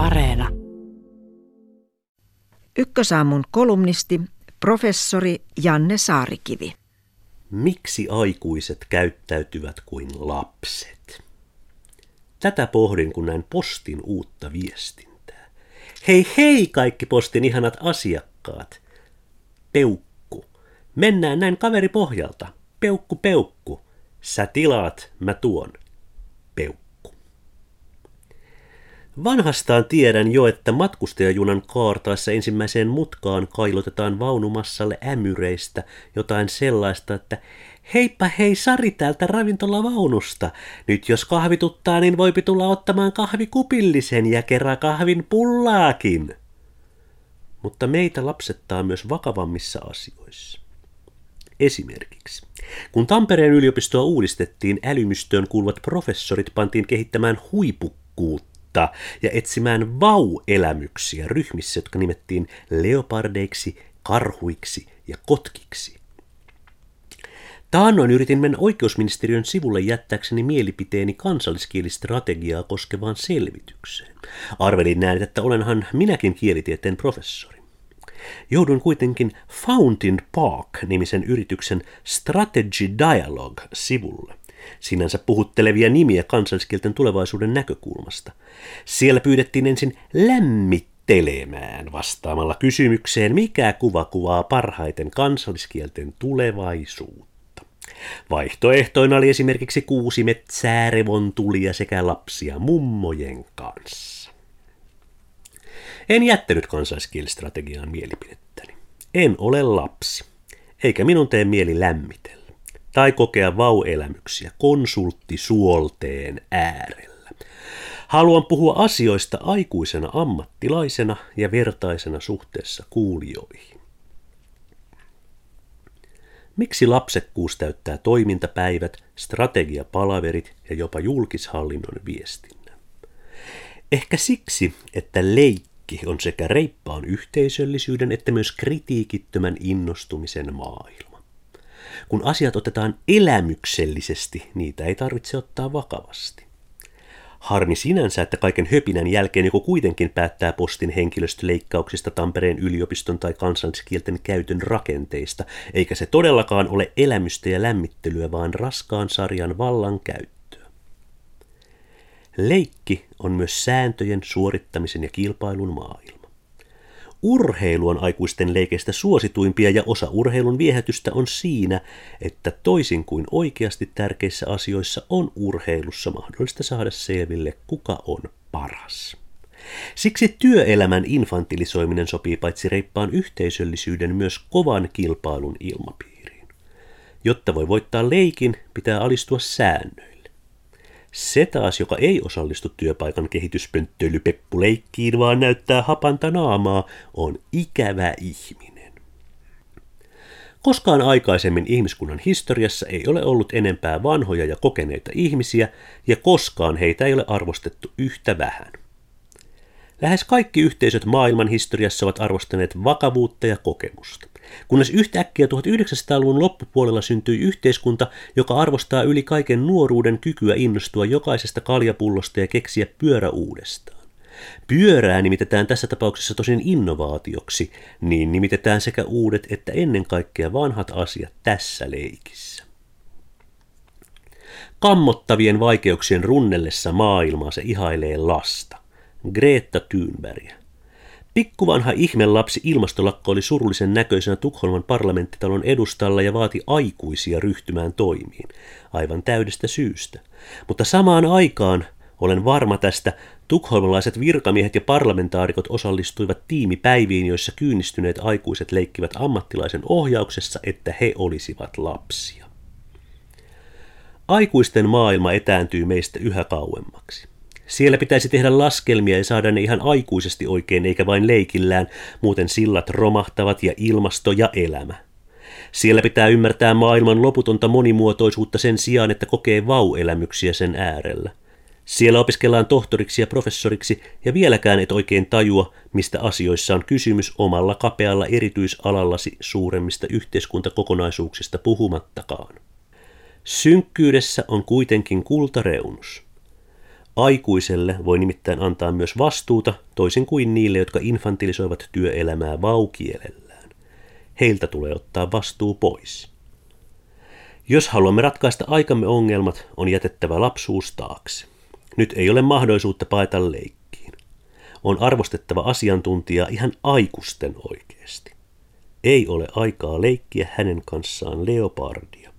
Areena. Ykkösaamun kolumnisti, professori Janne Saarikivi. Miksi aikuiset käyttäytyvät kuin lapset? Tätä pohdin, kun näin postin uutta viestintää. Hei hei kaikki postin ihanat asiakkaat. Peukku. Mennään näin kaveri pohjalta. Peukku peukku. Sä tilaat, mä tuon. Peukku. Vanhastaan tiedän jo, että matkustajajunan kaartaessa ensimmäiseen mutkaan kailotetaan vaunumassalle ämyreistä jotain sellaista, että Heippa hei Sari täältä ravintolavaunusta. Nyt jos kahvituttaa, niin voipi tulla ottamaan kahvikupillisen ja kerran kahvin pullaakin. Mutta meitä lapsettaa myös vakavammissa asioissa. Esimerkiksi, kun Tampereen yliopistoa uudistettiin, älymystöön kuuluvat professorit pantiin kehittämään huipukkuutta ja etsimään vau-elämyksiä ryhmissä, jotka nimettiin leopardeiksi, karhuiksi ja kotkiksi. Taannoin yritin mennä oikeusministeriön sivulle jättääkseni mielipiteeni kansalliskielistrategiaa koskevaan selvitykseen. Arvelin näin, että olenhan minäkin kielitieteen professori. Jouduin kuitenkin Fountain Park-nimisen yrityksen Strategy Dialogue-sivulle. Sinänsä puhuttelevia nimiä kansalliskielten tulevaisuuden näkökulmasta. Siellä pyydettiin ensin lämmittelemään vastaamalla kysymykseen, mikä kuva kuvaa parhaiten kansalliskielten tulevaisuutta. Vaihtoehtoina oli esimerkiksi kuusi metsää, revontulia sekä lapsia mummojen kanssa. En jättänyt kansalliskielistrategiaan mielipidettäni. En ole lapsi, eikä minun tee mieli lämmitellä tai kokea vauelämyksiä konsulttisuolteen äärellä. Haluan puhua asioista aikuisena ammattilaisena ja vertaisena suhteessa kuulijoihin. Miksi lapsekkuus täyttää toimintapäivät, strategiapalaverit ja jopa julkishallinnon viestinnän? Ehkä siksi, että leikki on sekä reippaan yhteisöllisyyden että myös kritiikittömän innostumisen maailma. Kun asiat otetaan elämyksellisesti, niitä ei tarvitse ottaa vakavasti. Harmi sinänsä, että kaiken höpinän jälkeen joku kuitenkin päättää postin henkilöstöleikkauksista Tampereen yliopiston tai kansalliskielten käytön rakenteista, eikä se todellakaan ole elämystä ja lämmittelyä, vaan raskaan sarjan vallan käyttöä. Leikki on myös sääntöjen, suorittamisen ja kilpailun maailma. Urheilu on aikuisten leikeistä suosituimpia ja osa urheilun viehätystä on siinä, että toisin kuin oikeasti tärkeissä asioissa on urheilussa mahdollista saada selville, kuka on paras. Siksi työelämän infantilisoiminen sopii paitsi reippaan yhteisöllisyyden myös kovan kilpailun ilmapiiriin. Jotta voi voittaa leikin, pitää alistua säännöille. Se taas, joka ei osallistu työpaikan kehityspönttelypeppuleikkiin, vaan näyttää hapanta naamaa, on ikävä ihminen. Koskaan aikaisemmin ihmiskunnan historiassa ei ole ollut enempää vanhoja ja kokeneita ihmisiä, ja koskaan heitä ei ole arvostettu yhtä vähän. Lähes kaikki yhteisöt maailman historiassa ovat arvostaneet vakavuutta ja kokemusta. Kunnes yhtäkkiä 1900-luvun loppupuolella syntyi yhteiskunta, joka arvostaa yli kaiken nuoruuden kykyä innostua jokaisesta kaljapullosta ja keksiä pyörä uudestaan. Pyörää nimitetään tässä tapauksessa tosin innovaatioksi, niin nimitetään sekä uudet että ennen kaikkea vanhat asiat tässä leikissä. Kammottavien vaikeuksien runnellessa maailmaa se ihailee lasta. Greta Thunbergia. Pikkuvanha ihmelapsi ilmastolakko oli surullisen näköisenä Tukholman parlamenttitalon edustalla ja vaati aikuisia ryhtymään toimiin, aivan täydestä syystä. Mutta samaan aikaan, olen varma tästä, tukholmalaiset virkamiehet ja parlamentaarikot osallistuivat tiimipäiviin, joissa kyynistyneet aikuiset leikkivät ammattilaisen ohjauksessa, että he olisivat lapsia. Aikuisten maailma etääntyy meistä yhä kauemmaksi. Siellä pitäisi tehdä laskelmia ja saada ne ihan aikuisesti oikein, eikä vain leikillään, muuten sillat romahtavat ja ilmasto ja elämä. Siellä pitää ymmärtää maailman loputonta monimuotoisuutta sen sijaan, että kokee vauelämyksiä sen äärellä. Siellä opiskellaan tohtoriksi ja professoriksi ja vieläkään et oikein tajua, mistä asioissa on kysymys omalla kapealla erityisalallasi suuremmista yhteiskuntakokonaisuuksista puhumattakaan. Synkkyydessä on kuitenkin kultareunus. Aikuiselle voi nimittäin antaa myös vastuuta, toisin kuin niille, jotka infantilisoivat työelämää vaukielellään. Heiltä tulee ottaa vastuu pois. Jos haluamme ratkaista aikamme ongelmat, on jätettävä lapsuus taakse. Nyt ei ole mahdollisuutta paeta leikkiin. On arvostettava asiantuntija ihan aikuisten oikeasti. Ei ole aikaa leikkiä hänen kanssaan leopardia.